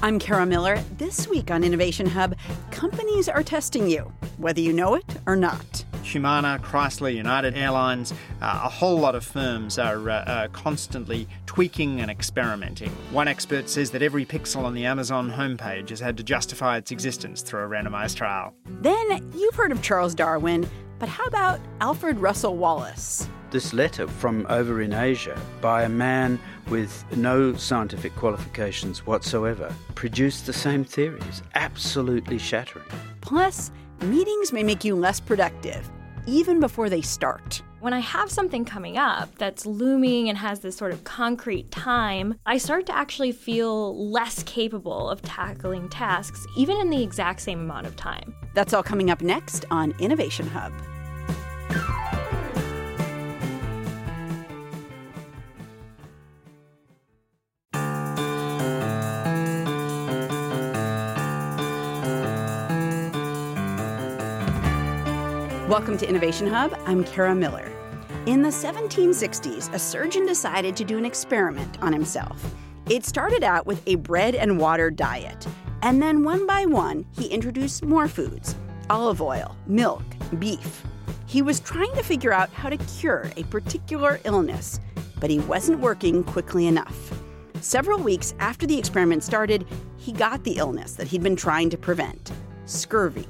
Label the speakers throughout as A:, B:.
A: I'm Kara Miller. This week on Innovation Hub, companies are testing you, whether you know it or not.
B: Humana, Chrysler, United Airlines, uh, a whole lot of firms are uh, uh, constantly tweaking and experimenting. One expert says that every pixel on the Amazon homepage has had to justify its existence through a randomized trial.
A: Then you've heard of Charles Darwin, but how about Alfred Russel Wallace?
C: This letter from over in Asia by a man with no scientific qualifications whatsoever produced the same theories, absolutely shattering.
A: Plus, meetings may make you less productive even before they start.
D: When I have something coming up that's looming and has this sort of concrete time, I start to actually feel less capable of tackling tasks, even in the exact same amount of time.
A: That's all coming up next on Innovation Hub. Welcome to Innovation Hub. I'm Kara Miller. In the 1760s, a surgeon decided to do an experiment on himself. It started out with a bread and water diet, and then one by one, he introduced more foods olive oil, milk, beef. He was trying to figure out how to cure a particular illness, but he wasn't working quickly enough. Several weeks after the experiment started, he got the illness that he'd been trying to prevent scurvy.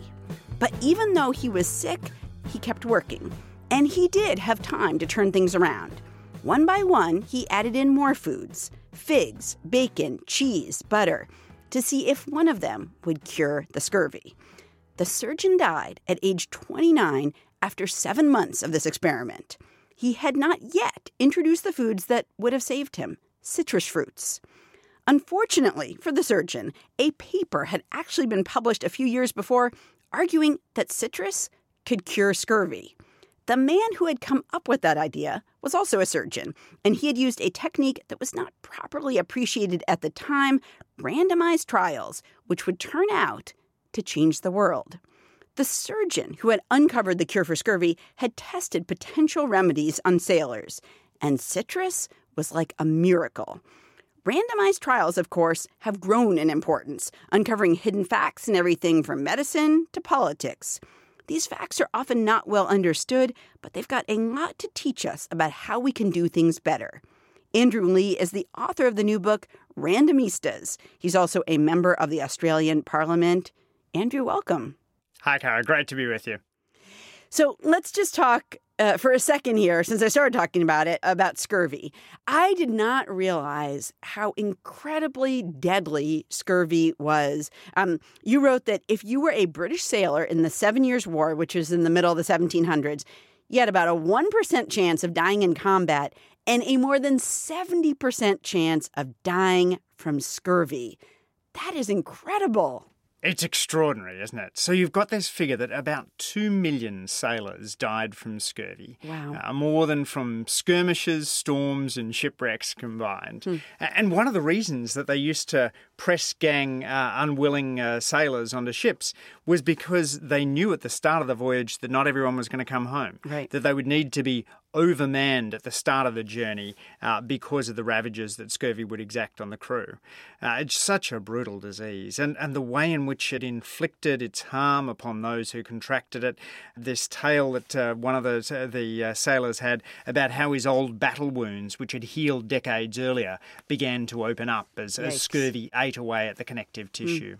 A: But even though he was sick, he kept working. And he did have time to turn things around. One by one, he added in more foods figs, bacon, cheese, butter to see if one of them would cure the scurvy. The surgeon died at age 29 after seven months of this experiment. He had not yet introduced the foods that would have saved him citrus fruits. Unfortunately for the surgeon, a paper had actually been published a few years before arguing that citrus could cure scurvy. The man who had come up with that idea was also a surgeon, and he had used a technique that was not properly appreciated at the time randomized trials, which would turn out to change the world. The surgeon who had uncovered the cure for scurvy had tested potential remedies on sailors, and citrus was like a miracle. Randomized trials, of course, have grown in importance, uncovering hidden facts in everything from medicine to politics. These facts are often not well understood, but they've got a lot to teach us about how we can do things better. Andrew Leigh is the author of the new book, Randomistas. He's also a member of the Australian Parliament. Andrew, welcome.
B: Hi, Kara. Great to be with you.
A: So let's just talk uh, for a second here, since I started talking about it, about scurvy. I did not realize how incredibly deadly scurvy was. Um, you wrote that if you were a British sailor in the Seven Years' War, which was in the middle of the 1700s, you had about a 1% chance of dying in combat and a more than 70% chance of dying from scurvy. That is incredible.
B: It's extraordinary, isn't it? So you've got this figure that about 2 million sailors died from scurvy.
A: Wow.
B: Uh, more than from skirmishes, storms, and shipwrecks combined.
A: Hmm.
B: And one of the reasons that they used to press gang uh, unwilling uh, sailors onto ships was because they knew at the start of the voyage that not everyone was going to come home.
A: Right.
B: That they would need to be overmanned at the start of the journey uh, because of the ravages that scurvy would exact on the crew. Uh, it's such a brutal disease, and, and the way in which it inflicted its harm upon those who contracted it. This tale that uh, one of the, uh, the uh, sailors had about how his old battle wounds, which had healed decades earlier, began to open up as, as scurvy ate away at the connective tissue. Mm.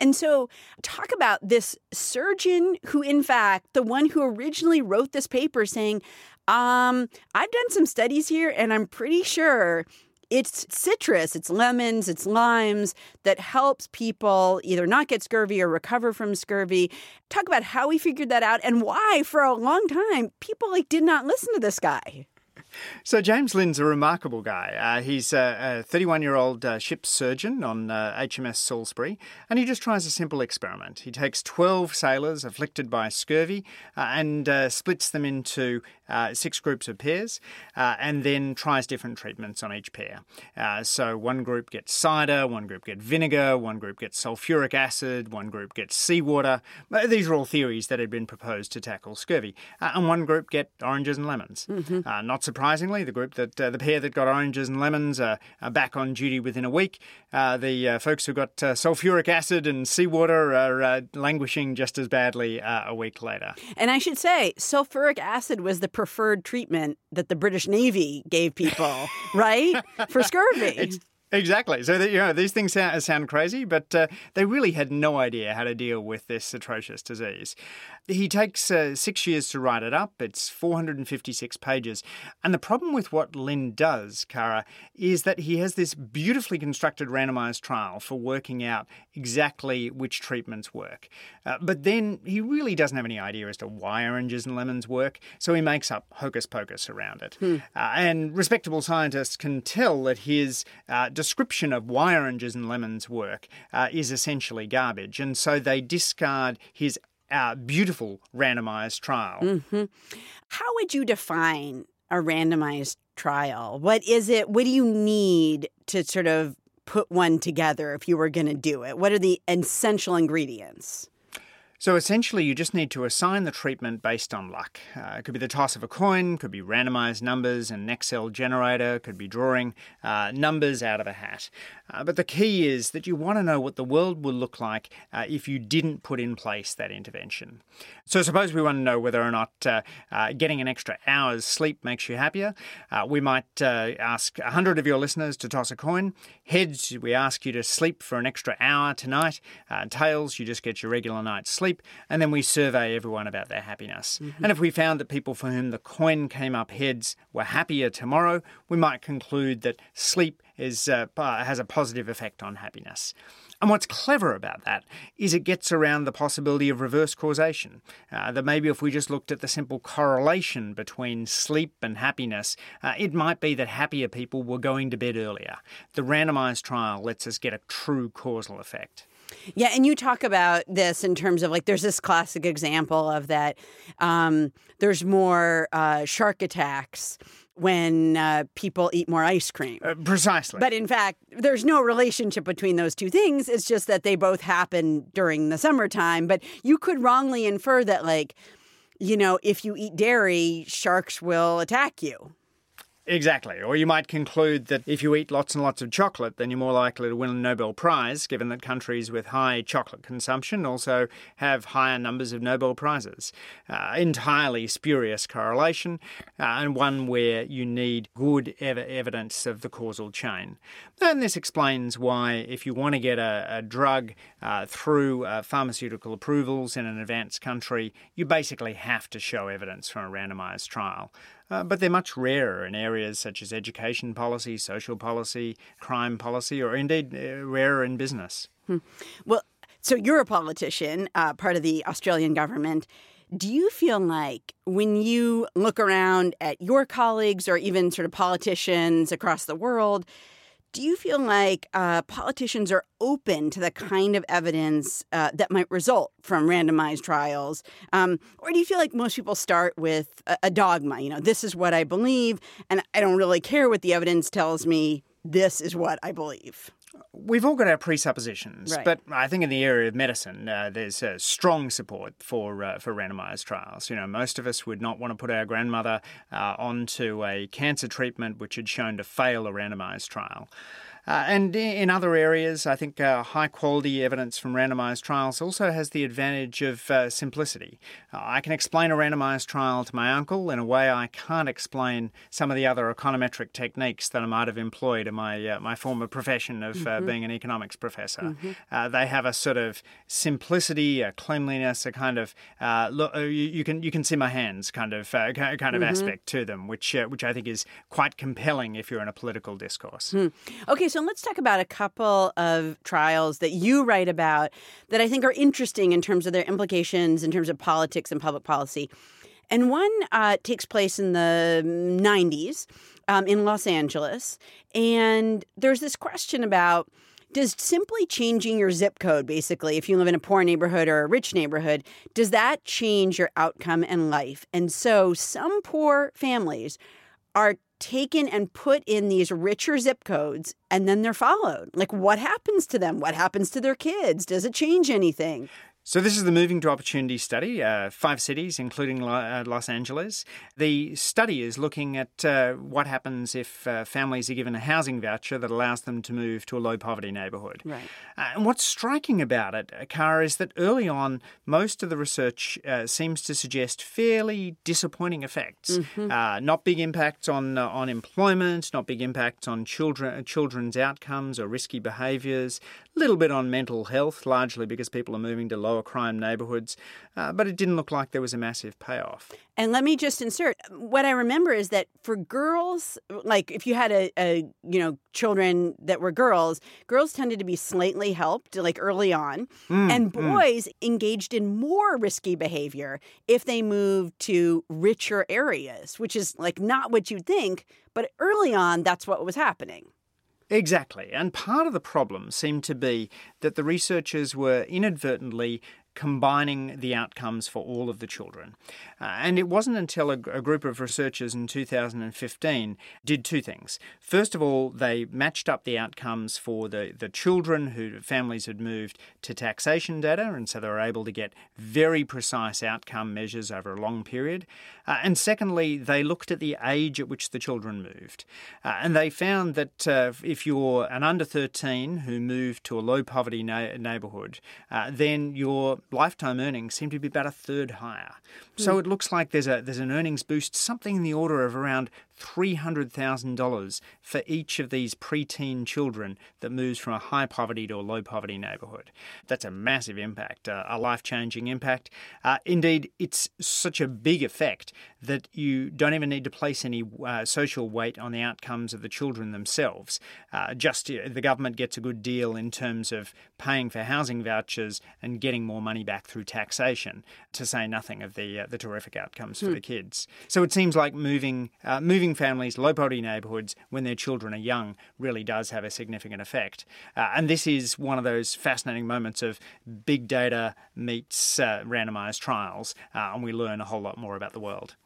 A: And so, talk about this surgeon who, in fact, the one who originally wrote this paper saying, um, I've done some studies here and I'm pretty sure it's citrus, it's lemons, it's limes that helps people either not get scurvy or recover from scurvy. Talk about how we figured that out and why for a long time people like did not listen to this guy.
B: So James Lind's a remarkable guy. Uh, he's a 31-year-old uh, ship's surgeon on uh, HMS Salisbury, and he just tries a simple experiment. He takes 12 sailors afflicted by scurvy uh, and uh, splits them into uh, six groups of pairs, and then tries different treatments on each pair. so one group gets cider, one group gets vinegar, one group gets sulfuric acid, one group gets seawater. These are all theories that had been proposed to tackle scurvy, and one group get oranges and lemons. Mm-hmm. not surprisingly the group that uh, the pair that got oranges and lemons are, are back on duty within a week. Uh, the uh, folks who got uh, sulfuric acid and seawater are uh, languishing just as badly uh, a week later.
A: And I should say, sulfuric acid was the preferred treatment that the British Navy gave people, right, for scurvy.
B: It's- Exactly. So that, you know these things sound, sound crazy, but uh, they really had no idea how to deal with this atrocious disease. He takes uh, six years to write it up. It's 456 pages, and the problem with what Lind does, Kara, is that he has this beautifully constructed randomized trial for working out exactly which treatments work. Uh, but then he really doesn't have any idea as to why oranges and lemons work, so he makes up hocus pocus around it. Uh, and respectable scientists can tell that his uh, description of why oranges and lemons work uh, is essentially garbage, and so they discard his uh, beautiful randomized trial.
A: Mm-hmm. How would you define a randomized trial? What is it? What do you need to sort of put one together if you were going to do it? What are the essential ingredients?
B: So essentially, you just need to assign the treatment based on luck. Uh, it could be the toss of a coin, could be randomized numbers, and an Excel generator, could be drawing uh, numbers out of a hat. Uh, but the key is that you want to know what the world would look like uh, if you didn't put in place that intervention. So suppose we want to know whether or not uh, uh, getting an extra hour's sleep makes you happier. we might ask 100 of your listeners to toss a coin. Heads, we ask you to sleep for an extra hour tonight. tails, you just get your regular night's sleep sleep, and then we survey everyone about their happiness. Mm-hmm. And if we found that people for whom the coin came up heads were happier tomorrow, we might conclude that sleep is, uh, has a positive effect on happiness. And what's clever about that is it gets around the possibility of reverse causation. Uh, that maybe if we just looked at the simple correlation between sleep and happiness, uh, it might be that happier people were going to bed earlier. The randomized trial lets us get a true causal effect.
A: Yeah, and you talk about this in terms of like there's this classic example of that. Um, there's more uh, shark attacks when uh, people eat more ice cream.
B: Uh, precisely.
A: But in fact, there's no relationship between those two things. It's just that they both happen during the summertime. But you could wrongly infer that, like, you know, if you eat dairy, sharks will attack you.
B: Exactly. Or you might conclude that if you eat lots and lots of chocolate, then you're more likely to win a Nobel Prize, given that countries with high chocolate consumption also have higher numbers of Nobel Prizes. Uh, entirely spurious correlation, uh, and one where you need good ev- evidence of the causal chain. And this explains why, if you want to get a, a drug uh, through uh, pharmaceutical approvals in an advanced country, you basically have to show evidence from a randomized trial. Uh, but they're much rarer in areas such as education policy, social policy, crime policy, or indeed uh, rarer in business.
A: Hmm. Well, so you're a politician, uh, part of the Australian government. Do you feel like when you look around at your colleagues or even sort of politicians across the world, do you feel like uh, politicians are open to the kind of evidence uh, that might result from randomized trials? Um, or do you feel like most people start with a, a dogma? You know, this is what I believe, and I don't really care what the evidence tells me. This is what I believe.
B: We've all got our presuppositions,
A: right.
B: but I think in the area of medicine, uh, there's uh, strong support for uh, for randomised trials. You know, most of us would not want to put our grandmother uh, onto a cancer treatment which had shown to fail a randomised trial. Uh, and in other areas, I think uh, high quality evidence from randomized trials also has the advantage of uh, simplicity. Uh, I can explain a randomized trial to my uncle in a way I can't explain some of the other econometric techniques that I might have employed in my, uh, my former profession of uh, mm-hmm. being an economics professor. Mm-hmm. they have a sort of simplicity, a cleanliness, a kind of look, you, you, can, you can see my hands kind of, kind of mm-hmm. aspect to them, which, which I think is quite compelling if you're in a political discourse.
A: Hmm. Okay, so so let's talk about a couple of trials that you write about that I think are interesting in terms of their implications in terms of politics and public policy. And one uh, takes place in the 90s um, in Los Angeles. And there's this question about does simply changing your zip code, basically, if you live in a poor neighborhood or a rich neighborhood, does that change your outcome in life? And so some poor families are taken and put in these richer zip codes and then they're followed. Like, what happens to them? What happens to their kids? Does it change anything?
B: So, this is the Moving to Opportunity study, uh, five cities, including uh, Los Angeles. The study is looking at uh, what happens if uh, families are given a housing voucher that allows them to move to a low poverty neighbourhood.
A: Right.
B: Uh, and what's striking about it, Kara, is that early on, most of the research uh, seems to suggest fairly disappointing effects. Mm-hmm. not big impacts on, on employment, not big impacts on children, children's outcomes or risky behaviours, a little bit on mental health, largely because people are moving to lower crime neighbourhoods, uh, but it didn't look like there was a massive payoff.
A: And let me just insert what I remember is that for girls, like if you had a, a you know children that were girls, girls tended to be slightly helped like early on, mm, and mm. boys mm. engaged in more risky behavior if they moved to richer areas, which is like not what you'd think, but early on that's what was happening.
B: Exactly. And part of the problem seemed to be that the researchers were inadvertently combining the outcomes for all of the children. Uh, and it wasn't until a, a, group of researchers in 2015 did two things. First of all, they matched up the outcomes for the, the children who families had moved to taxation data, and so they were able to get very precise outcome measures over a long period. Uh, and secondly, they looked at the age at which the children moved. Uh, and they found that uh, if you're an under 13 who moved to a low poverty na- neighbourhood, uh, then your lifetime earnings seem to be about a third higher. So mm. it looks like there's a there's an earnings boost, something in the order of around $300,000 for each of these preteen children that moves from a high poverty to a low poverty neighbourhood. That's a massive impact, uh, a life changing impact. Uh, indeed, it's such a big effect that you don't even need to place any uh, social weight on the outcomes of the children themselves. Uh, just uh, the government gets a good deal in terms of paying for housing vouchers and getting more money back through taxation, to say nothing of the, uh, the terrific outcomes for hmm. the kids. So it seems like moving, moving families, low poverty neighbourhoods, when their children are young, really does have a significant effect. Uh, and this is one of those fascinating moments of big data meets uh, randomised trials, uh, and we learn a whole lot more about the world.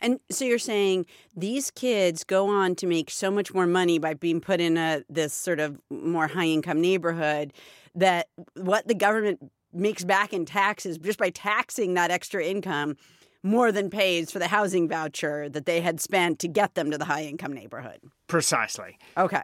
A: And so you're saying these kids go on to make so much more money by being put in a this sort of more high income neighborhood that what the government makes back in taxes just by taxing that extra income more than pays for the housing voucher that they had spent to get them to the high income neighborhood.
B: Precisely.
A: Okay.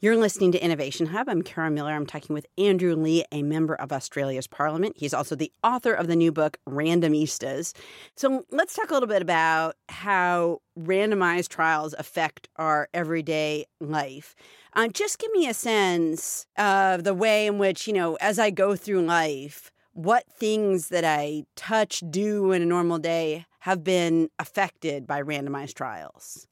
A: You're listening to Innovation Hub. I'm Kara Miller. I'm talking with Andrew Leigh, a member of Australia's Parliament. He's also the author of the new book, Randomistas. So let's talk a little bit about how randomized trials affect our everyday life. Uh, just give me a sense of the way in which, you know, as I go through life, what things that I touch, do in a normal day have been affected by randomized trials?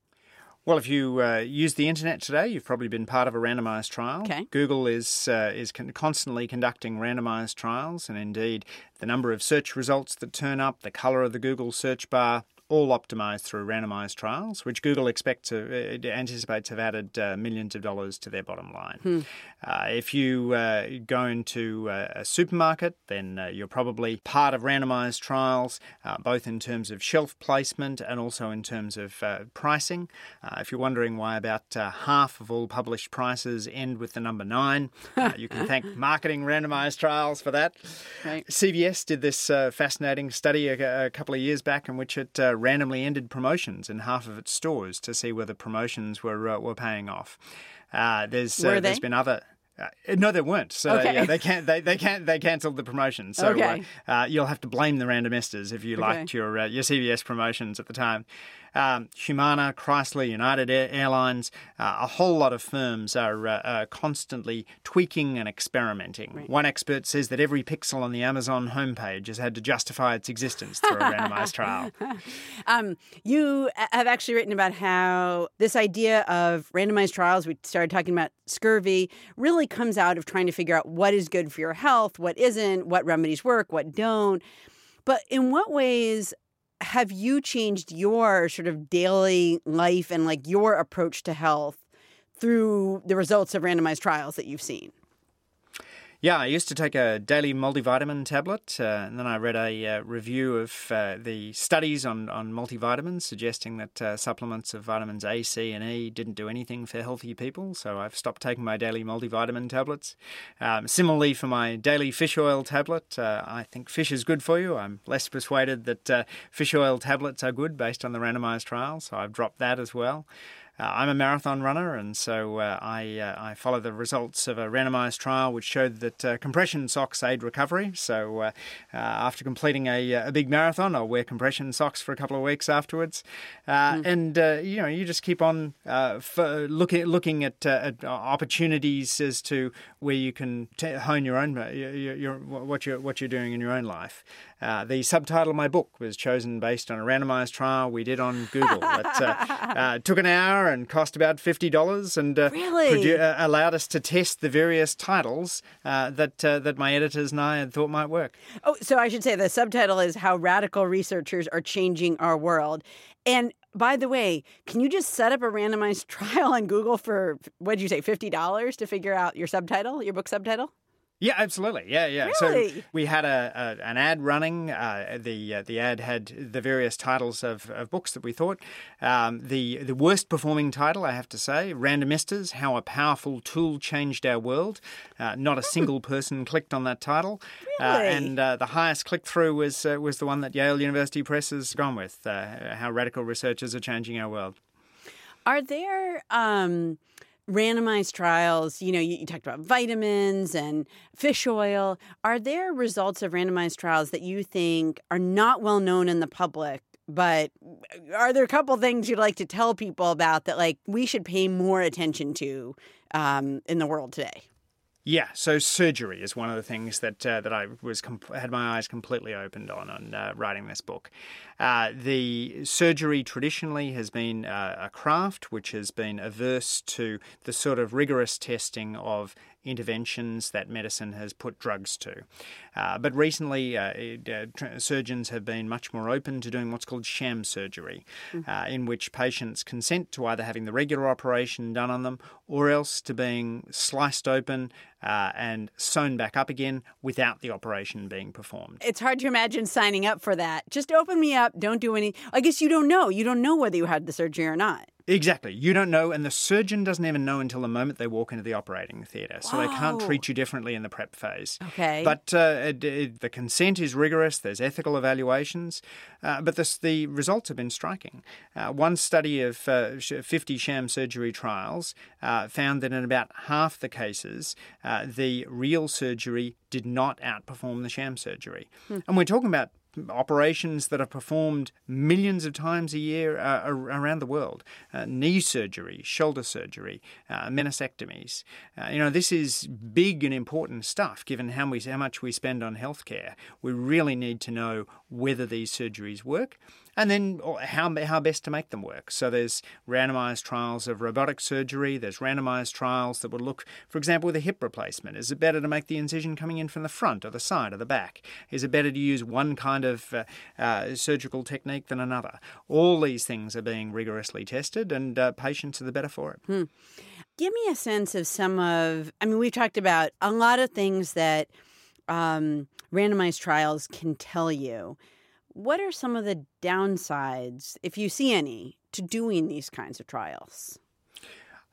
B: Well, if you uh, use the internet today, you've probably been part of a randomized trial.
A: Okay.
B: Google is uh, is con- constantly conducting randomized trials, and indeed, the number of search results that turn up, the color of the Google search bar, all optimized through randomized trials, which Google expects to uh, anticipates have added uh, millions of dollars to their bottom line. Hmm. Uh, if you uh, go into uh, a supermarket, then uh, you're probably part of randomized trials, both in terms of shelf placement and also in terms of pricing. if you're wondering why about half of all published prices end with the number nine, you can thank marketing randomized trials for that.
A: Right.
B: CVS did this fascinating study a, a, couple of years back in which it randomly ended promotions in half of its stores to see whether promotions were uh, were paying off. Uh, there's uh, there's been other. Uh, no, they weren't. So
A: okay.
B: yeah, they can't. They they can't. They cancelled the promotion. So
A: okay.
B: uh, uh, you'll have to blame the randomistas if you okay. liked your uh, your CVS promotions at the time um, Humana, Chrysler, United Airlines, uh, a whole lot of firms are uh, uh, constantly tweaking and experimenting. Right. One expert says that every pixel on the Amazon homepage has had to justify its existence through a randomized trial.
A: Um, you have actually written about how this idea of randomized trials, we started talking about scurvy, really comes out of trying to figure out what is good for your health, what isn't, what remedies work, what don't. But in what ways have you changed your sort of daily life and like your approach to health through the results of randomized trials that you've seen?
B: Yeah, I used to take a daily multivitamin tablet, uh, and then I read a uh, review of uh, the studies on, on multivitamins suggesting that uh, supplements of vitamins A, C, and E didn't do anything for healthy people, so I've stopped taking my daily multivitamin tablets. Um, similarly, for my daily fish oil tablet, uh, I think fish is good for you. I'm less persuaded that uh, fish oil tablets are good based on the randomized trials, so I've dropped that as well. Uh, I'm a marathon runner, and so uh, I uh, I follow the results of a randomised trial which showed that uh, compression socks aid recovery. So uh, uh, after completing a, a big marathon, I'll wear compression socks for a couple of weeks afterwards, mm. and you know you just keep on looking looking at, at, opportunities as to where you can t- hone your own your, your, what you're what you're doing in your own life. Uh, the subtitle of my book was chosen based on a randomized trial we did on Google. it uh, uh, took an hour and cost about $50 and
A: uh, really? produ-
B: uh, allowed us to test the various titles that, that my editors and I had thought might work.
A: Oh, so I should say the subtitle is How Radical Researchers Are Changing Our World. And by the way, can you just set up a randomized trial on Google for, what did you say, $50 to figure out your subtitle, your book subtitle?
B: Yeah, absolutely. Yeah, yeah.
A: Really?
B: So we had a, a an ad running. Uh, the uh, the ad had the various titles of, of books that we thought. Um, the the worst performing title, I have to say, Randomistas: How a Powerful Tool Changed Our World. Uh, not a hmm. single person clicked on that title.
A: Uh, really?
B: and uh, the highest click through was uh, was the one that Yale University Press has gone with. how radical researchers are changing our world.
A: Are there um, randomized trials, you know, you, you, talked about vitamins and fish oil. Are there results of randomized trials that you think are not well known in the public? But are there a couple things you'd like to tell people about that, like, we should pay more attention to um, in the world today?
B: Yeah, so surgery is one of the things that uh, that I was comp- had my eyes completely opened on on uh, writing this book. Uh, the surgery traditionally has been uh, a craft which has been averse to the sort of rigorous testing of interventions that medicine has put drugs to. Uh, but recently, uh, uh, surgeons have been much more open to doing what's called sham surgery, mm-hmm. Uh, in which patients consent to either having the regular operation done on them or else to being sliced open uh, and sewn back up again without the operation being performed.
A: It's hard to imagine signing up for that. Just open me up, don't do any. I guess you don't know. You don't know whether you had the surgery or not.
B: Exactly. You don't know, and the surgeon doesn't even know until the moment they walk into the operating theatre. So they can't treat you differently in the prep phase.
A: Okay.
B: But uh, it, it, the consent is rigorous, there's ethical evaluations, uh, but this, the results have been striking. Uh, one study of uh, 50 sham surgery trials uh, found that in about half the cases, uh, the real surgery did not outperform the sham surgery. Hmm. And we're talking about operations that are performed millions of times a year uh, around the world uh, knee surgery, shoulder surgery, uh, meniscectomies. Uh, you know, this is big and important stuff given how, we, how much we spend on healthcare. We really need to know whether these surgeries work and then how, how best to make them work. So there's randomized trials of robotic surgery, there's randomized trials that would look, for example, with a hip replacement. Is it better to make the incision coming in from the front or the side or the back? Is it better to use one kind of uh, uh, surgical technique than another? All these things are being rigorously tested, and uh, patients are the better for it.
A: Hmm. Give me a sense of some of, I mean, we've talked about a lot of things that um, randomized trials can tell you. What are some of the downsides, if you see any, to doing these kinds of trials?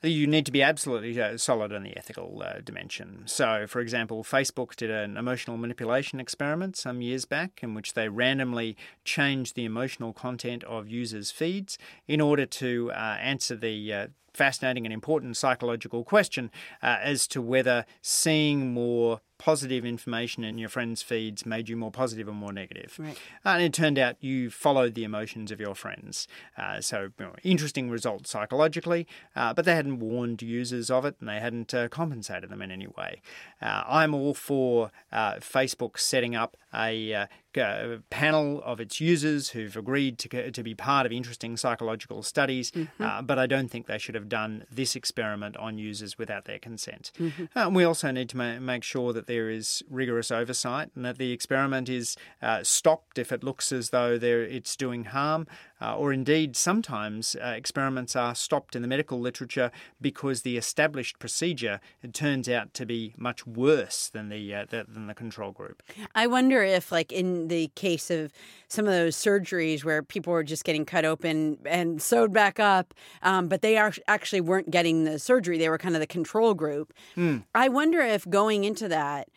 B: You need to be absolutely uh, solid in the ethical uh, dimension. So, for example, Facebook did an emotional manipulation experiment some years back in which they randomly changed the emotional content of users' feeds in order to uh, answer the uh, fascinating and important psychological question uh, as to whether seeing more positive information in your friends' feeds made you more positive or more negative.
A: Right.
B: and it turned out you followed the emotions of your friends. Uh, so, you know, interesting result psychologically, uh, but they hadn't warned users of it and they hadn't uh, compensated them in any way. Uh, I'm all for uh, Facebook setting up a uh, panel of its users who've agreed to, to be part of interesting psychological studies, mm-hmm. uh, but I don't think they should have done this experiment on users without their consent. Mm-hmm. Uh, we also need to ma- make sure that there is rigorous oversight and that the experiment is uh, stopped if it looks as though it's doing harm, uh, or indeed sometimes uh, experiments are stopped in the medical literature because the established procedure turns out to be much worse than the, uh, the than the control group.
A: I wonder if, like in the case of some of those surgeries where people were just getting cut open and sewed back up, um, but they are, actually weren't getting the surgery; they were kind of the control group. Mm. I wonder if going into that,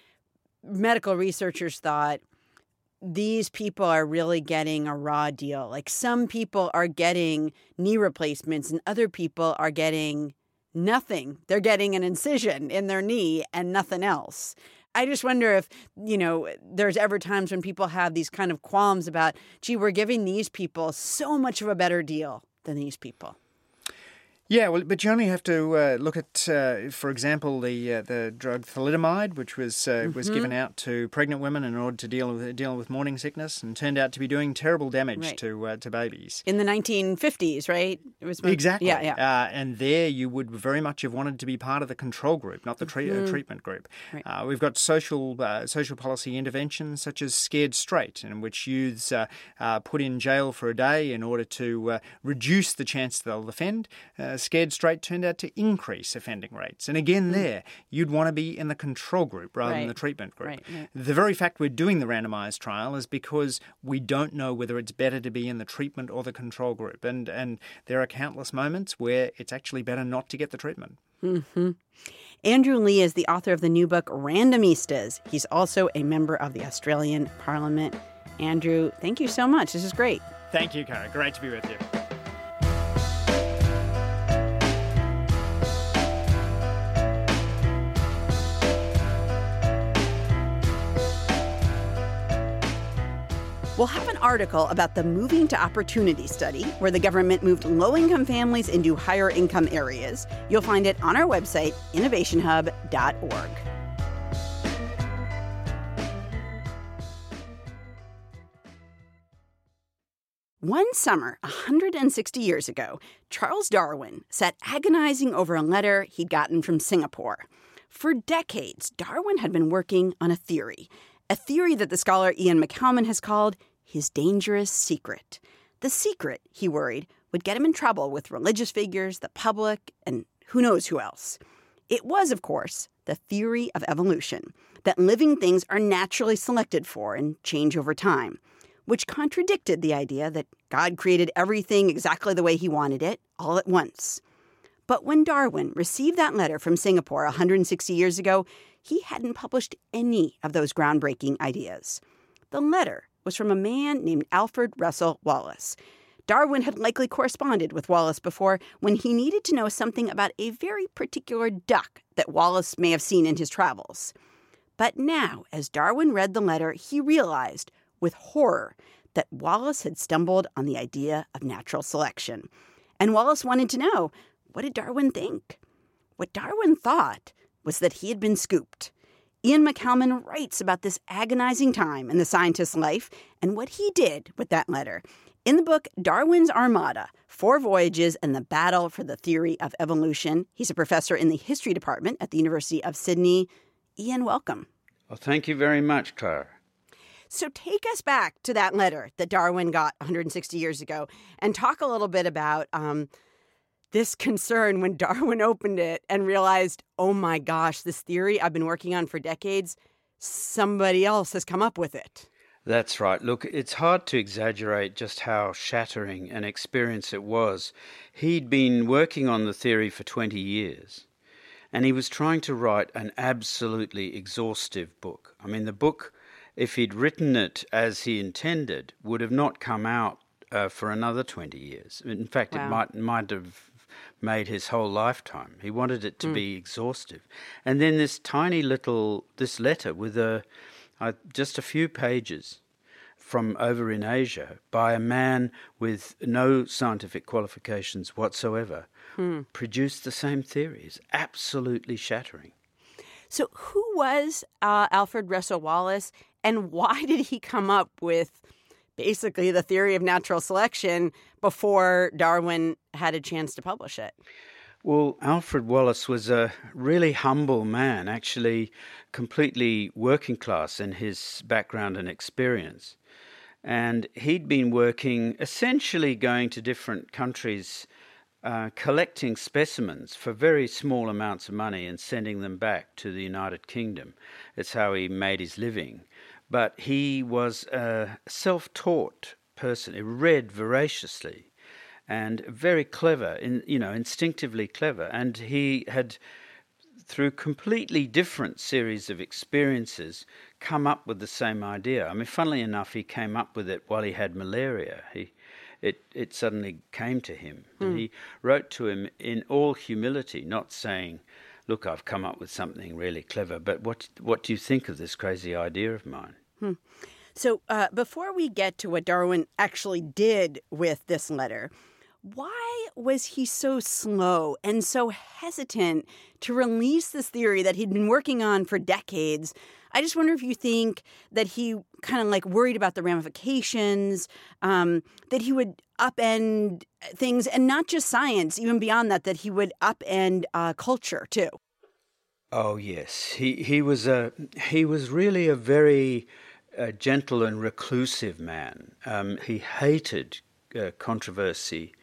A: medical researchers thought these people are really getting a raw deal. Like some people are getting knee replacements and other people are getting nothing. They're getting an incision in their knee and nothing else. I just wonder if, you know, there's ever times when people have these kind of qualms about, gee, we're giving these people so much of a better deal than these people.
B: Yeah, well, but you only have to uh, look at, uh, for example, the uh, the drug thalidomide, which was mm-hmm. was given mm-hmm. out to pregnant women in order to deal with deal with morning sickness, and turned out to be doing terrible damage right. to uh, to babies
A: in the 1950s. Right?
B: It was exactly. Yeah, yeah. Uh, and there, you would very much have wanted to be part of the control group, not the tre- mm-hmm. treatment group. Right. we've got social social policy interventions such as Scared Straight, in which youths are put in jail for a day in order to reduce the chance they'll offend Scared Straight turned out to increase offending rates. And again, mm. there, you'd want to be in the control group rather right. than the treatment group. Right, right. The very fact we're doing the randomized trial is because we don't know whether it's better to be in the treatment or the control group. And, and there are countless moments where it's actually better not to get the treatment.
A: Mm-hmm. Andrew Leigh is the author of the new book Randomistas. He's also a member of the Australian Parliament. Andrew, thank you so much. This is great.
B: Thank you, Kara. Great to be with you.
A: We'll have an article about the Moving to Opportunity study, where the government moved low income families into higher income areas. You'll find it on our website, innovationhub.org. One summer, 160 years ago, Charles Darwin sat agonizing over a letter he'd gotten from Singapore. For decades, Darwin had been working on a theory a theory that the scholar Iain McCalman has called his dangerous secret. The secret, he worried, would get him in trouble with religious figures, the public, and who knows who else. It was, of course, the theory of evolution that living things are naturally selected for and change over time, which contradicted the idea that God created everything exactly the way he wanted it, all at once. But when Darwin received that letter from Singapore 160 years ago, he hadn't published any of those groundbreaking ideas. The letter was from a man named Alfred Russel Wallace. Darwin had likely corresponded with Wallace before when he needed to know something about a very particular duck that Wallace may have seen in his travels. But now, as Darwin read the letter, he realized, with horror, that Wallace had stumbled on the idea of natural selection. And Wallace wanted to know what did Darwin think? What Darwin thought was that he had been scooped. Iain McCalman writes about this agonizing time in the scientist's life and what he did with that letter. In the book Darwin's Armada Four Voyages and the Battle for the Theory of Evolution, he's a professor in the history department at the University of Sydney. Iain, welcome.
C: Well, thank you very much, Claire.
A: So take us back to that letter that Darwin got 160 years ago and talk a little bit about um, this concern when Darwin opened it and realized, oh my gosh, this theory I've been working on for decades, somebody else has come up with it.
C: That's right. Look, it's hard to exaggerate just how shattering an experience it was. He'd been working on the theory for 20 years, and he was trying to write an absolutely exhaustive book. I mean, the book, if he'd written it as he intended, would have not come out uh, for another 20 years. In fact, wow. it might might have made his whole lifetime. He wanted it to mm. be exhaustive. And then this tiny little this letter with a uh, just a few pages from over in Asia by a man with no scientific qualifications whatsoever hmm. produced the same theories. Absolutely shattering.
A: So, who was uh, Alfred Russel Wallace, and why did he come up with basically the theory of natural selection before Darwin had a chance to publish it.
C: Well, Alfred Wallace was a really humble man, actually completely working class in his background and experience. And he'd been working, essentially going to different countries, uh, collecting specimens for very small amounts of money and sending them back to the United Kingdom. It's how he made his living. But he was a self taught person, he read voraciously and very clever, in, you know, instinctively clever. And he had through completely different series of experiences, come up with the same idea. I mean, funnily enough, he came up with it while he had malaria. He, it, it suddenly came to him. Mm. And hmm. he wrote to him in all humility, not saying, Look, I've come up with something really clever, but what, what do you think of this crazy idea of mine?
A: Hmm. So, uh, before we get to what Darwin actually did with this letter, why was he so slow and so hesitant to release this theory that he'd been working on for decades? I just wonder if you think that he kind of like worried about the ramifications, um, that he would upend things, and not just science, even beyond that, that he would upend uh, culture too.
C: Oh yes, he he was a he was really a very uh, gentle and reclusive man. Um, he hated uh, controversy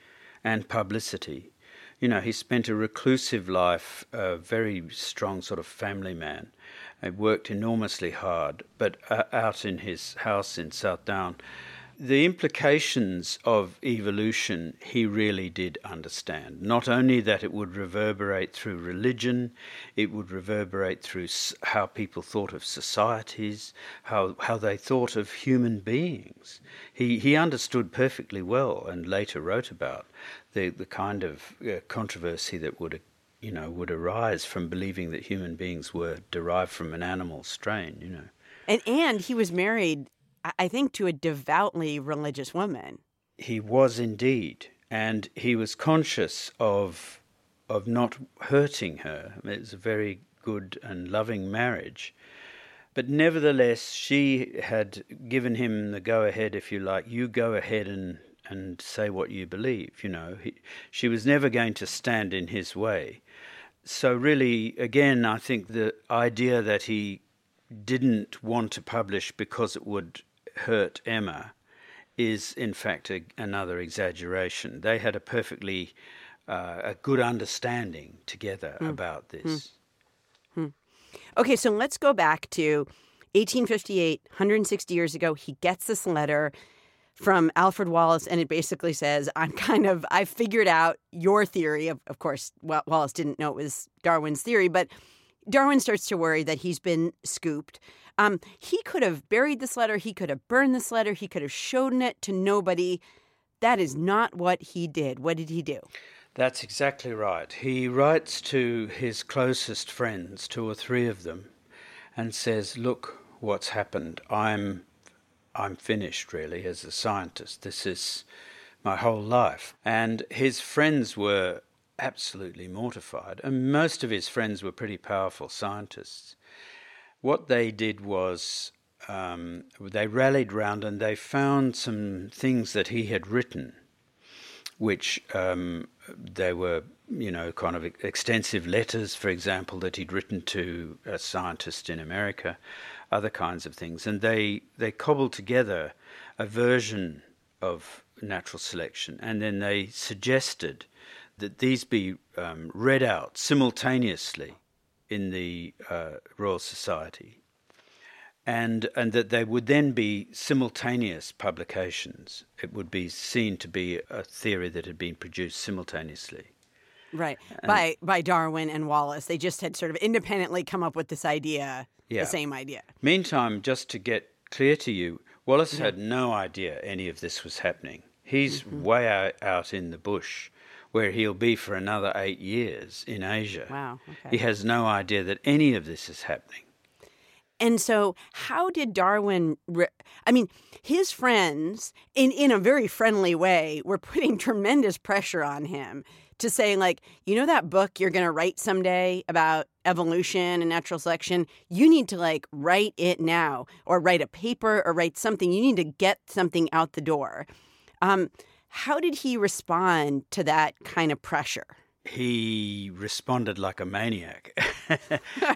C: and publicity. You know, he spent a reclusive life, a very strong sort of family man. He worked enormously hard, but uh, out in his house in Southdown, the implications of evolution he really did understand. Not only that it would reverberate through religion, it would reverberate through how people thought of societies, how, how they thought of human beings. He, he understood perfectly well and later wrote about the, the kind of uh, controversy that would you know would arise from believing that human beings were derived from an animal strain you know
A: and and he was married I think, to a devoutly religious woman.
C: He was indeed, and he was conscious of of not hurting her. It was a very good and loving marriage. But nevertheless, she had given him the go ahead, if you like. You go ahead and, and say what you believe, you know. He, she was never going to stand in his way. So, really, again, I think the idea that he didn't want to publish because it would hurt Emma is in fact a, another exaggeration. They had a perfectly uh, a good understanding together mm. about this.
A: Mm. Okay, so let's go back to 1858, 160 years ago. He gets this letter from Alfred Wallace, and it basically says, I'm kind of, I've figured out your theory. Of, of course, Wallace didn't know it was Darwin's theory, but Darwin starts to worry that he's been scooped. Um, he could have buried this letter. He could have burned this letter. He could have shown it to nobody. That is not what he did. What did he do?
C: That's exactly right. He writes to his closest friends, two or three of them, and says, "Look, what's happened. I'm, I'm finished really as a scientist. This is my whole life." And his friends were absolutely mortified, and most of his friends were pretty powerful scientists what they did was um, they rallied round and they found some things that he had written, which um, they were, you know, kind of extensive letters, for example, that he'd written to a scientist in America, other kinds of things, and they they cobbled together a version of natural selection, and then they suggested that these be um, read out simultaneously in the uh, Royal Society, and and that they would then be simultaneous publications. It would be seen to be a theory that had been produced simultaneously.
A: Right and by by Darwin and Wallace, they just had sort of independently come up with this idea, yeah. the same idea.
C: Meantime, just to get clear to you, Wallace had no idea any of this was happening. He's mm-hmm. way out, out in the bush where he'll be for another eight years in Asia.
A: Wow. Okay.
C: He has no idea that any of this is happening.
A: And so, how did Darwin? Re- I mean, his friends, in in a very friendly way, were putting tremendous pressure on him to say, like, you know, that book you're going to write someday about evolution and natural selection. You need to like write it now, or write a paper, or write something. You need to get something out the door. Um, how did he respond to that kind of pressure?
C: he responded like a maniac.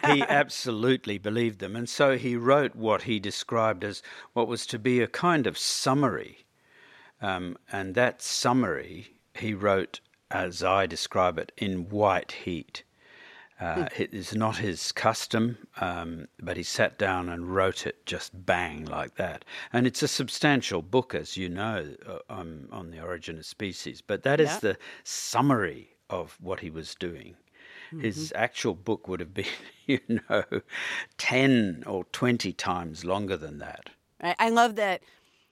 C: he absolutely believed them. And so he wrote what he described as what was to be a kind of summary. Um, and that summary he wrote, as I describe it, in white heat. Uh, it is not his custom, um, but he sat down and wrote it just bang like that. And it's a substantial book, as you know, uh, um, on the origin of species. But that is
A: Yeah.
C: the summary of what he was doing. His actual book would have been, you know, 10 or 20 times longer than that.
A: I, I love that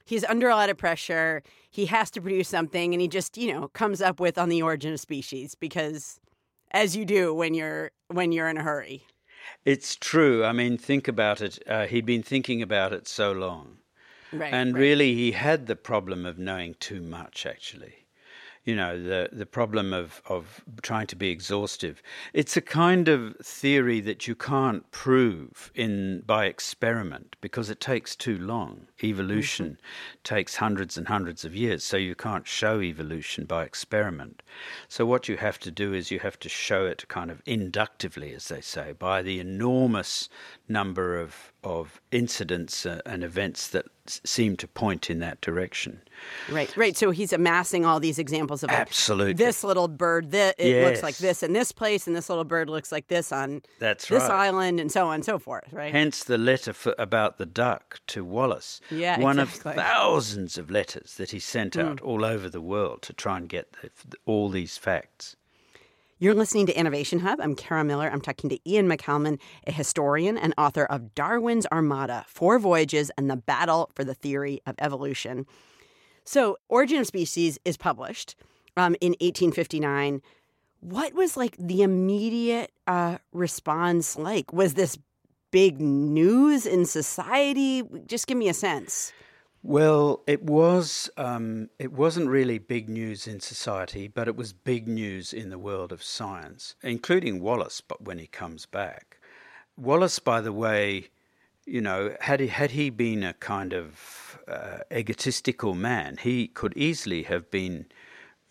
A: he's under a lot of pressure. He has to produce something, and he just, you know, comes up with on the origin of species because, as you do when you're when you're in a hurry.
C: It's true. I mean, think about it. Uh, he'd been thinking about it so long.
A: Right.
C: and
A: right.
C: really, he had the problem of knowing too much, actually. You know, the, the problem of, of trying to be exhaustive. It's a kind of theory that you can't prove in by experiment because it takes too long. Evolution takes hundreds and hundreds of years, so you can't show evolution by experiment. So, what you have to do is you have to show it kind of inductively, as they say, by the enormous number of, of incidents uh, and events that seem to point in that direction.
A: Right, right. So he's amassing all these examples of like,
C: Absolutely.
A: this little bird, that it looks like this in this place, and this little bird looks like this on
C: That's
A: this
C: right.
A: island, and so on and so forth. Right.
C: Hence the letter for, about the duck to Wallace.
A: Yeah,
C: One
A: exactly.
C: of thousands of letters that he sent hmm. out all over the world to try and get the, all these facts.
A: You're listening to Innovation Hub. I'm Kara Miller. I'm talking to Iain McCalman, a historian and author of Darwin's Armada Four Voyages and the Battle for the Theory of Evolution. So, Origin of Species is published um, in 1859. What was like the immediate uh, response like? Was this big news in society? Just give me a sense.
C: Well, it was. Um, it wasn't really big news in society, but it was big news in the world of science, including Wallace. But when he comes back, Wallace, by the way, you know, had he had he been a kind of uh, egotistical man, he could easily have been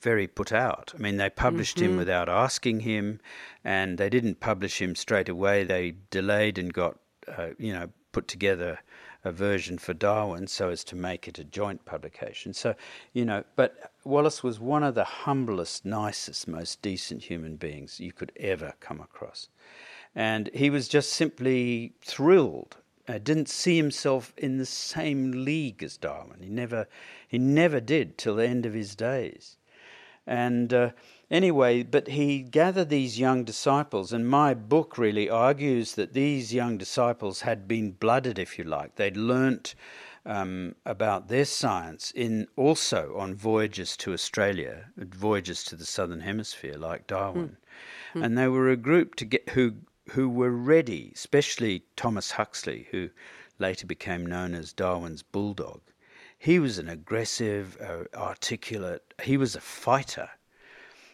C: very put out. I mean, they published him without asking him, and they didn't publish him straight away. They delayed and got, uh, you know, put together a version for Darwin so as to make it a joint publication. So, you know, but Wallace was one of the humblest, nicest, most decent human beings you could ever come across. And he was just simply thrilled. Uh, didn't see himself in the same league as Darwin. He never, he never did till the end of his days. And uh, anyway, but he gathered these young disciples, and my book really argues that these young disciples had been blooded, if you like. They'd learnt um, about their science in also on voyages to Australia, voyages to the southern hemisphere, like Darwin, and they were a group to get who who were ready, especially Thomas Huxley, who later became known as Darwin's bulldog. He was an aggressive, uh, articulate, he was a fighter.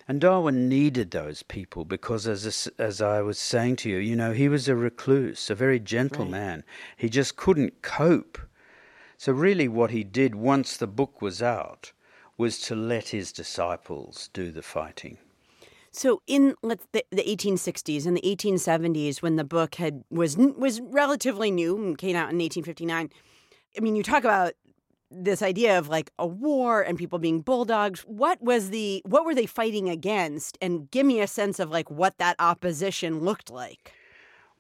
C: And Darwin needed those people because, as, as I was saying to you, you know, he was a recluse, a very gentle man. He just couldn't cope. So, really, what he did once the book was out was to let his disciples do the fighting.
A: So in let's the, the 1860s and the 1870s, when the book had was was relatively new came out in 1859, I mean, you talk about this idea of like a war and people being bulldogs. What was the what were they fighting against? And give me a sense of like what that opposition looked like.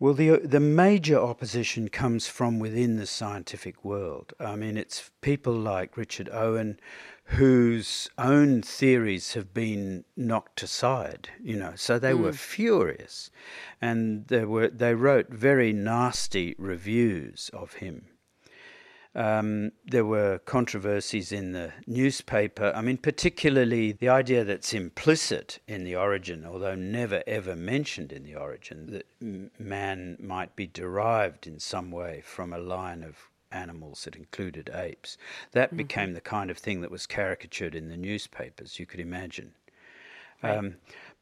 C: Well, the uh, the major opposition comes from within the scientific world. I mean, it's people like Richard Owen, whose own theories have been knocked aside. You know, so they were hmm. furious, and they were they wrote very nasty reviews of him. Um, there were controversies in the newspaper. I mean, particularly the idea that's implicit in the origin, although never ever mentioned in the origin, that m- man might be derived in some way from a line of animals that included apes. That became the kind of thing that was caricatured in the newspapers, you could imagine. Um,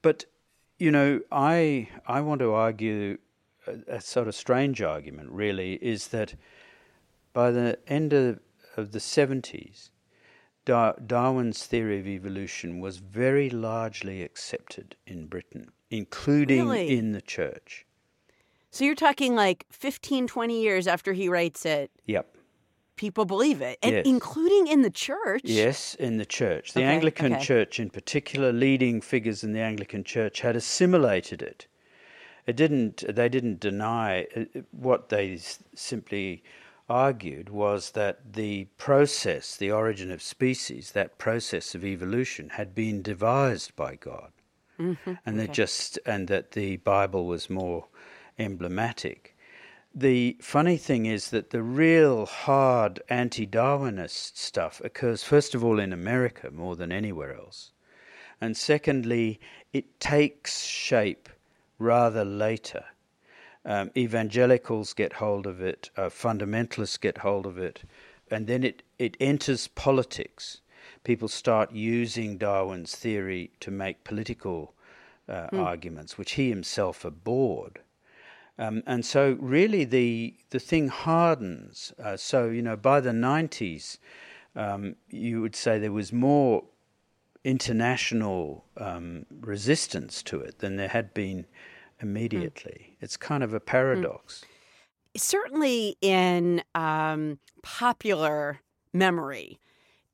C: but, you know, I, I want to argue a, a sort of strange argument, really, is that by the end of, of the 70s, Darwin's theory of evolution was very largely accepted in Britain, including
A: Really?
C: in the church.
A: So you're talking like 15, 20 years after he writes it,
C: Yep.
A: people believe it, and
C: Yes.
A: including in the church.
C: Yes, in the church. The
A: Okay,
C: Anglican
A: okay.
C: Church, in particular, leading figures in the Anglican Church had assimilated it. It didn't. They didn't deny uh, what they simply argued was that the process, the origin of species, that process of evolution, had been devised by God,
A: Mm-hmm.
C: and that just and that the Bible was more emblematic. The funny thing is that the real hard anti Darwinist stuff occurs, first of all, in America more than anywhere else. And secondly, it takes shape rather later. Um, evangelicals get hold of it, uh, fundamentalists get hold of it, and then it, it enters politics. People start using Darwin's theory to make political uh, arguments, which he himself abhorred. Um, and so, really, the the thing hardens. Uh, so, you know, by the nineties, um, you would say there was more international um, resistance to it than there had been immediately. It's kind of a paradox.
A: Certainly in um, popular memory,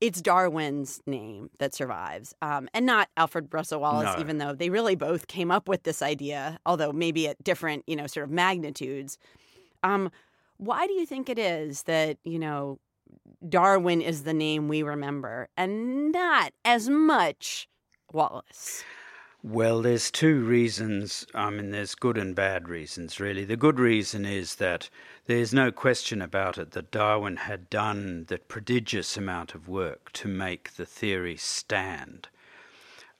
A: it's Darwin's name that survives, um, and not Alfred Russel Wallace.
C: No.
A: Even though they really both came up with this idea, although maybe at different, you know, sort of magnitudes. Um, why do you think it is that you know Darwin is the name we remember, and not as much Wallace?
C: Well, there's two reasons. I mean, there's good and bad reasons, really. The good reason is that there's no question about it that Darwin had done the prodigious amount of work to make the theory stand.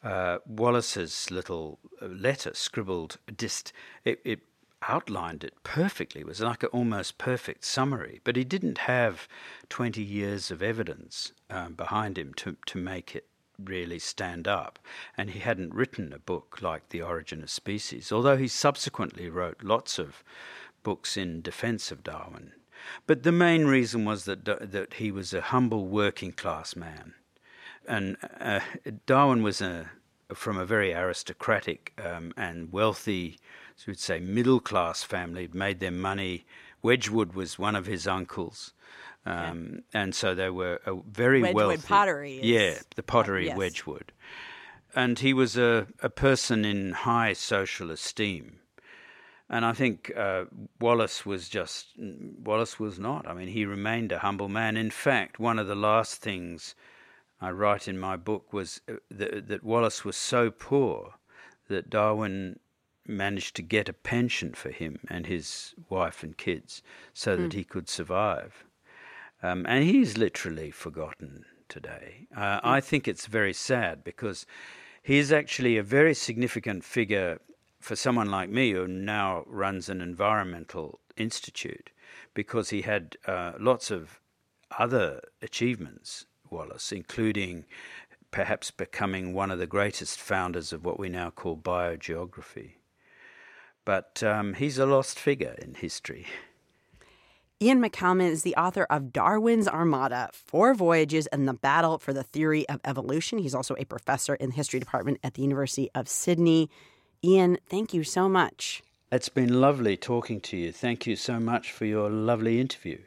C: Uh, Wallace's little uh, letter scribbled, just it, it outlined it perfectly. It was like an almost perfect summary, but he didn't have 20 years of evidence um, behind him to, to make it really stand up. And he hadn't written a book like The Origin of Species, although he subsequently wrote lots of books in defense of Darwin. But the main reason was that, that he was a humble working class man. And uh, Darwin was a, from a very aristocratic um, and wealthy, so we'd say middle class family, made their money. Wedgwood was one of his uncles. Um, And so they were a very
A: Wedgwood
C: wealthy.
A: pottery is-
C: yeah, the pottery
A: yes.
C: Wedgwood. And he was a, a person in high social esteem. And I think uh, Wallace was just, Wallace was not. I mean, he remained a humble man. In fact, one of the last things I write in my book was uh, that, that Wallace was so poor that Darwin managed to get a pension for him and his wife and kids so that he could survive. Um, and he's literally forgotten today. Uh, I think it's very sad because he is actually a very significant figure for someone like me who now runs an environmental institute because he had uh, lots of other achievements, Wallace, including perhaps becoming one of the greatest founders of what we now call biogeography. But um, he's a lost figure in history.
A: Iain McCalman is the author of Darwin's Armada Four Voyages and the Battle for the Theory of Evolution. He's also a professor in the history department at the University of Sydney. Iain, thank you so much.
C: It's been lovely talking to you. Thank you so much for your lovely interview.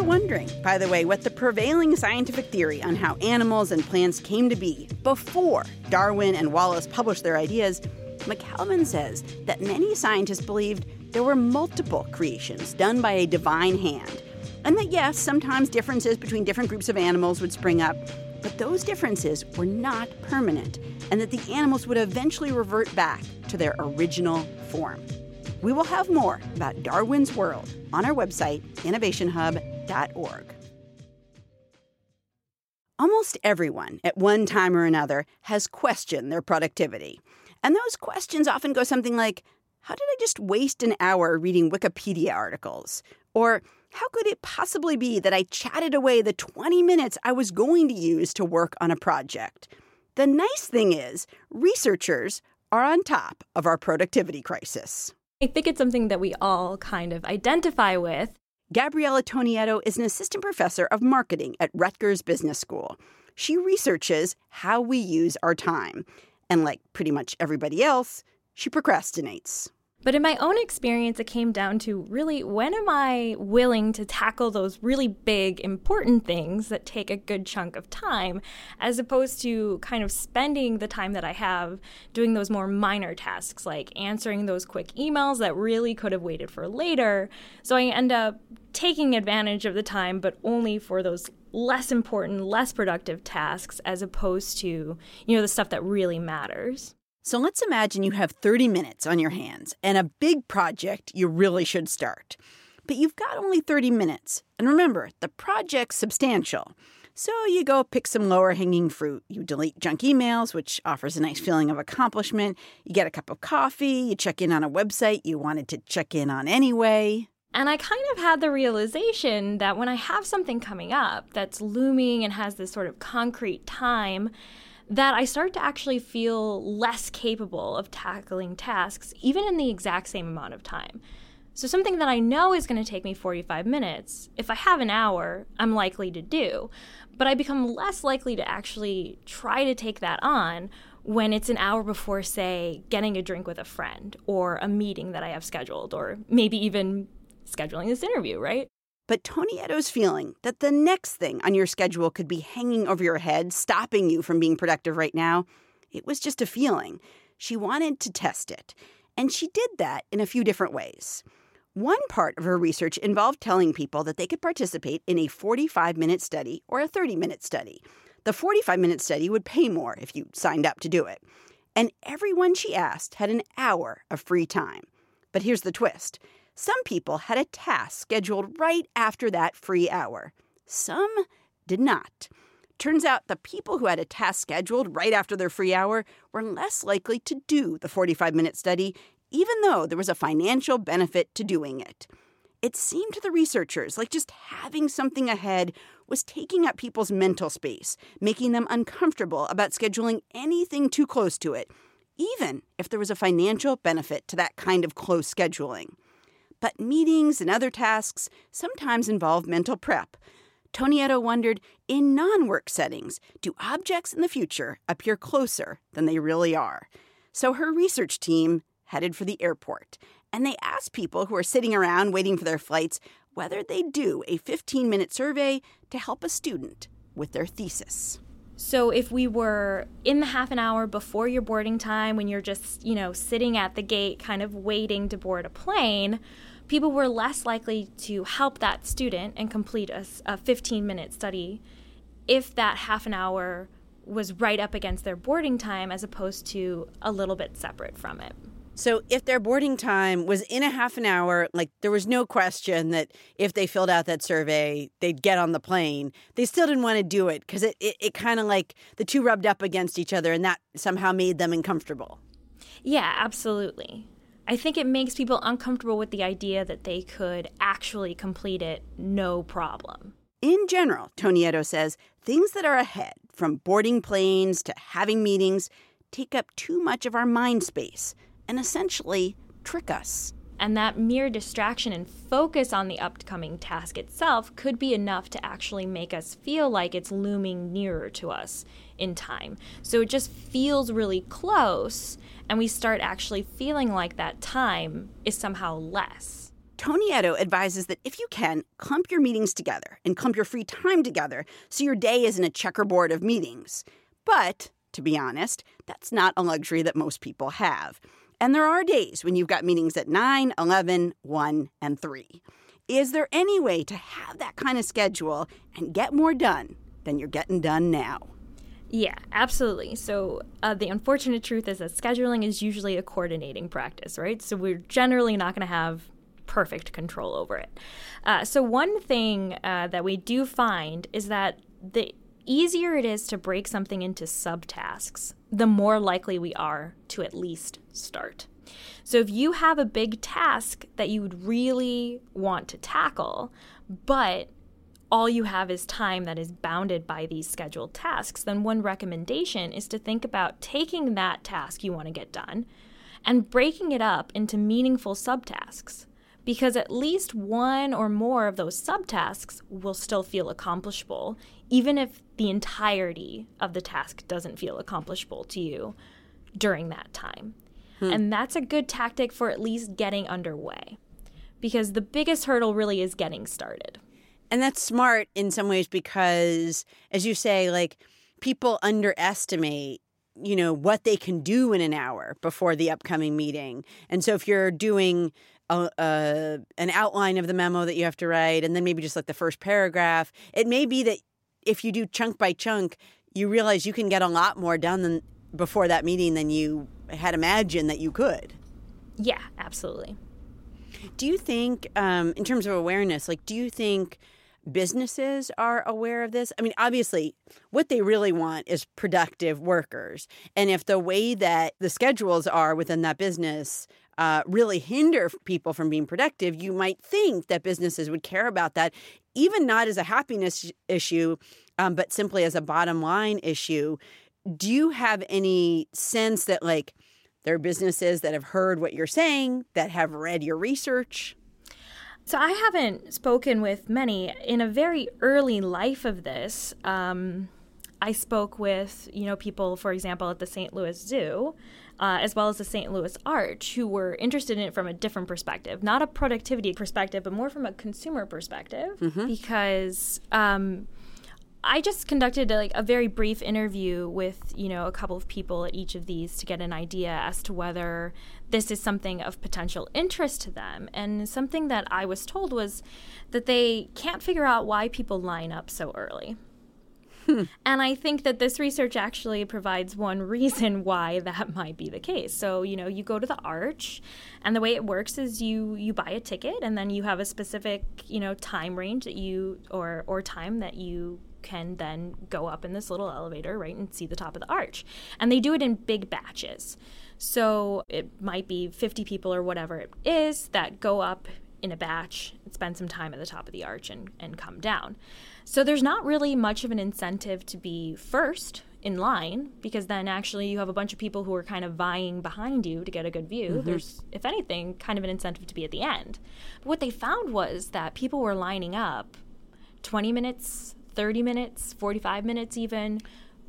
A: You're wondering, by the way, what the prevailing scientific theory on how animals and plants came to be before Darwin and Wallace published their ideas, McCalman says that many scientists believed there were multiple creations done by a divine hand, and that yes, sometimes differences between different groups of animals would spring up, but those differences were not permanent, and that the animals would eventually revert back to their original form. We will have more about Darwin's World on our website, innovationhub.org. Almost everyone, at one time or another, has questioned their productivity. And those questions often go something like How did I just waste an hour reading Wikipedia articles? Or How could it possibly be that I chatted away the 20 minutes I was going to use to work on a project? The nice thing is, researchers are on top of our productivity crisis.
D: I think it's something that we all kind of identify with.
A: Gabriella Tonietto is an assistant professor of marketing at Rutgers Business School. She researches how we use our time. And like pretty much everybody else, she procrastinates.
D: But in my own experience, it came down to really when am I willing to tackle those really big, important things that take a good chunk of time, as opposed to kind of spending the time that I have doing those more minor tasks like answering those quick emails that really could have waited for later. So I end up taking advantage of the time, but only for those less important, less productive tasks, as opposed to, you know, the stuff that really matters.
A: So let's imagine you have 30 minutes on your hands and a big project you really should start. But you've got only 30 minutes. And remember, the project's substantial. So you go pick some lower hanging fruit. You delete junk emails, which offers a nice feeling of accomplishment. You get a cup of coffee. You check in on a website you wanted to check in on anyway.
D: And I kind of had the realization that when I have something coming up that's looming and has this sort of concrete time, that I start to actually feel less capable of tackling tasks, even in the exact same amount of time. So, something that I know is going to take me 45 minutes, if I have an hour, I'm likely to do. But I become less likely to actually try to take that on when it's an hour before, say, getting a drink with a friend or a meeting that I have scheduled, or maybe even scheduling this interview, right?
A: But Tonietto's feeling that the next thing on your schedule could be hanging over your head, stopping you from being productive right now, it was just a feeling. She wanted to test it. And she did that in a few different ways. One part of her research involved telling people that they could participate in a 45 minute study or a 30 minute study. The 45 minute study would pay more if you signed up to do it. And everyone she asked had an hour of free time. But here's the twist some people had a task scheduled right after that free hour. Some did not. Turns out the people who had a task scheduled right after their free hour were less likely to do the 45 minute study, even though there was a financial benefit to doing it. It seemed to the researchers like just having something ahead was taking up people's mental space, making them uncomfortable about scheduling anything too close to it, even if there was a financial benefit to that kind of close scheduling. But meetings and other tasks sometimes involve mental prep. Tonietto wondered in non work settings, do objects in the future appear closer than they really are? So her research team headed for the airport, and they asked people who are sitting around waiting for their flights whether they'd do a 15 minute survey to help a student with their thesis.
D: So if we were in the half an hour before your boarding time when you're just, you know, sitting at the gate kind of waiting to board a plane, people were less likely to help that student and complete a, a 15 minute study if that half an hour was right up against their boarding time as opposed to a little bit separate from it.
A: So if their boarding time was in a half an hour, like there was no question that if they filled out that survey, they'd get on the plane. They still didn't want to do it because it, it, it kind of like the two rubbed up against each other and that somehow made them uncomfortable.
D: Yeah, absolutely. I think it makes people uncomfortable with the idea that they could actually complete it no problem.
A: In general, Tonietto says, things that are ahead, from boarding planes to having meetings, take up too much of our mind space and essentially trick us.
D: And that mere distraction and focus on the upcoming task itself could be enough to actually make us feel like it's looming nearer to us in time. So it just feels really close, and we start actually feeling like that time is somehow less.
A: Tonietto advises that if you can, clump your meetings together and clump your free time together so your day isn't a checkerboard of meetings. But, to be honest, that's not a luxury that most people have. And there are days when you've got meetings at 9, 11, 1, and 3. Is there any way to have that kind of schedule and get more done than you're getting done now?
D: Yeah, absolutely. So uh, the unfortunate truth is that scheduling is usually a coordinating practice, right? So we're generally not going to have perfect control over it. Uh, so one thing uh, that we do find is that the easier it is to break something into subtasks, the more likely we are to at least start. So if you have a big task that you would really want to tackle, but all you have is time that is bounded by these scheduled tasks, then one recommendation is to think about taking that task you want to get done and breaking it up into meaningful subtasks. Because at least one or more of those subtasks will still feel accomplishable, even if the entirety of the task doesn't feel accomplishable to you during that time. Hmm. And that's a good tactic for at least getting underway. Because the biggest hurdle really is getting started.
A: And that's smart in some ways because, as you say, like people underestimate you know what they can do in an hour before the upcoming meeting and so if you're doing a, a, an outline of the memo that you have to write and then maybe just like the first paragraph it may be that if you do chunk by chunk you realize you can get a lot more done than before that meeting than you had imagined that you could
D: yeah absolutely
A: do you think um, in terms of awareness like do you think businesses are aware of this? I mean, obviously, what they really want is productive workers. And if the way that the schedules are within that business uh, really hinder people from being productive, you might think that businesses would care about that, even not as a happiness issue, um, but simply as a bottom line issue. Do you have any sense that, like, there are businesses that have heard what you're saying, that have read your research?
D: So I haven't spoken with many in a very early life of this. Um, I spoke with you know people, for example, at the St. Louis Zoo, uh, as well as the St. Louis Arch, who were interested in it from a different perspective, not a productivity perspective, but more from a consumer perspective, mm-hmm. because. Um, I just conducted like a very brief interview with you know a couple of people at each of these to get an idea as to whether this is something of potential interest to them. And something that I was told was that they can't figure out why people line up so early. And I think that this research actually provides one reason why that might be the case. So, you know, you go to the arch and the way it works is you you buy a ticket and then you have a specific, you know, time range that you or or time that you can then go up in this little elevator, right, and see the top of the arch. And they do it in big batches. So it might be 50 people or whatever it is that go up in a batch, spend some time at the top of the arch, and, and come down. So there's not really much of an incentive to be first in line because then actually you have a bunch of people who are kind of vying behind you to get a good view. Mm-hmm. There's, if anything, kind of an incentive to be at the end. But what they found was that people were lining up 20 minutes 30 minutes, 45 minutes even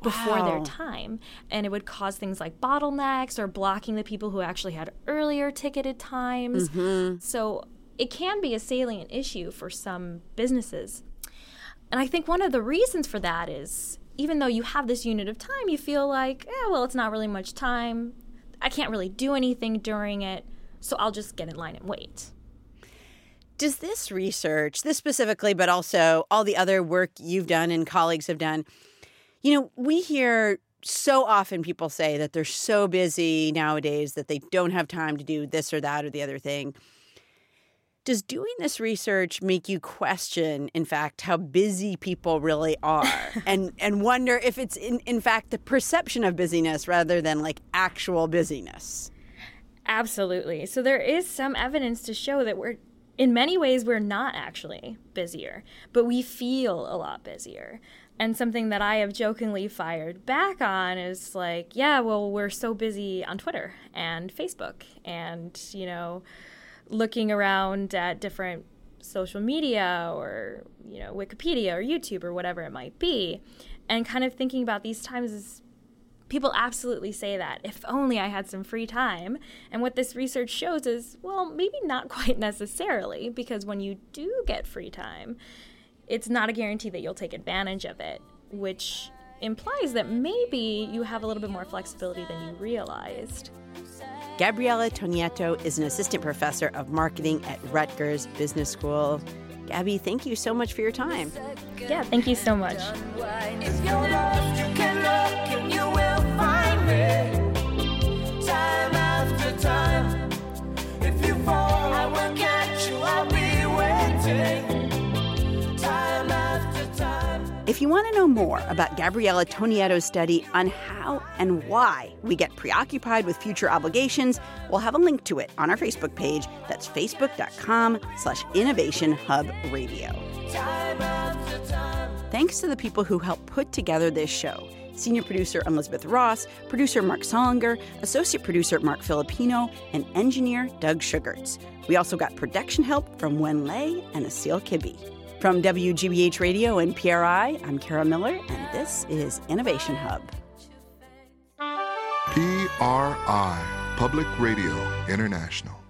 D: before wow. their time. And it would cause things like bottlenecks or blocking the people who actually had earlier ticketed times. Mm-hmm. So it can be a salient issue for some businesses. And I think one of the reasons for that is even though you have this unit of time, you feel like, yeah, well, it's not really much time. I can't really do anything during it, so I'll just get in line and wait.
A: Does this research, this specifically, but also all the other work you've done and colleagues have done, you know, we hear so often people say that they're so busy nowadays that they don't have time to do this or that or the other thing. Does doing this research make you question, in fact, how busy people really are and, and wonder if it's, in, in fact, the perception of busyness rather than like actual busyness?
D: Absolutely. So there is some evidence to show that we're in many ways, we're not actually busier, but we feel a lot busier. And something that I have jokingly fired back on is like, yeah, well, we're so busy on Twitter and Facebook and, you know, looking around at different social media or, you know, Wikipedia or YouTube or whatever it might be, and kind of thinking about these times as people absolutely say that. If only I had some free time. And what this research shows is, well, maybe not quite necessarily, because when you do get free time, it's not a guarantee that you'll take advantage of it, which implies that maybe you have a little bit more flexibility than you realized.
A: Gabriella Tonietto is an assistant professor of marketing at Rutgers Business School. Gabby, thank you so much for your time.
D: Yeah, thank you so much.
A: If If you want to know more about Gabriella Tonietto's study on how and why we get preoccupied with future obligations, we'll have a link to it on our Facebook page. That's facebook.com slash innovation hub radio. Thanks to the people who helped put together this show. Senior producer Elizabeth Ross, producer Mark Solinger, associate producer Mark Filipino, and engineer Doug Sugarts. We also got production help from Wen Lei and Asil Kibbe. From WGBH Radio and PRI, I'm Kara Miller, and this is Innovation Hub.
E: PRI, Public Radio International.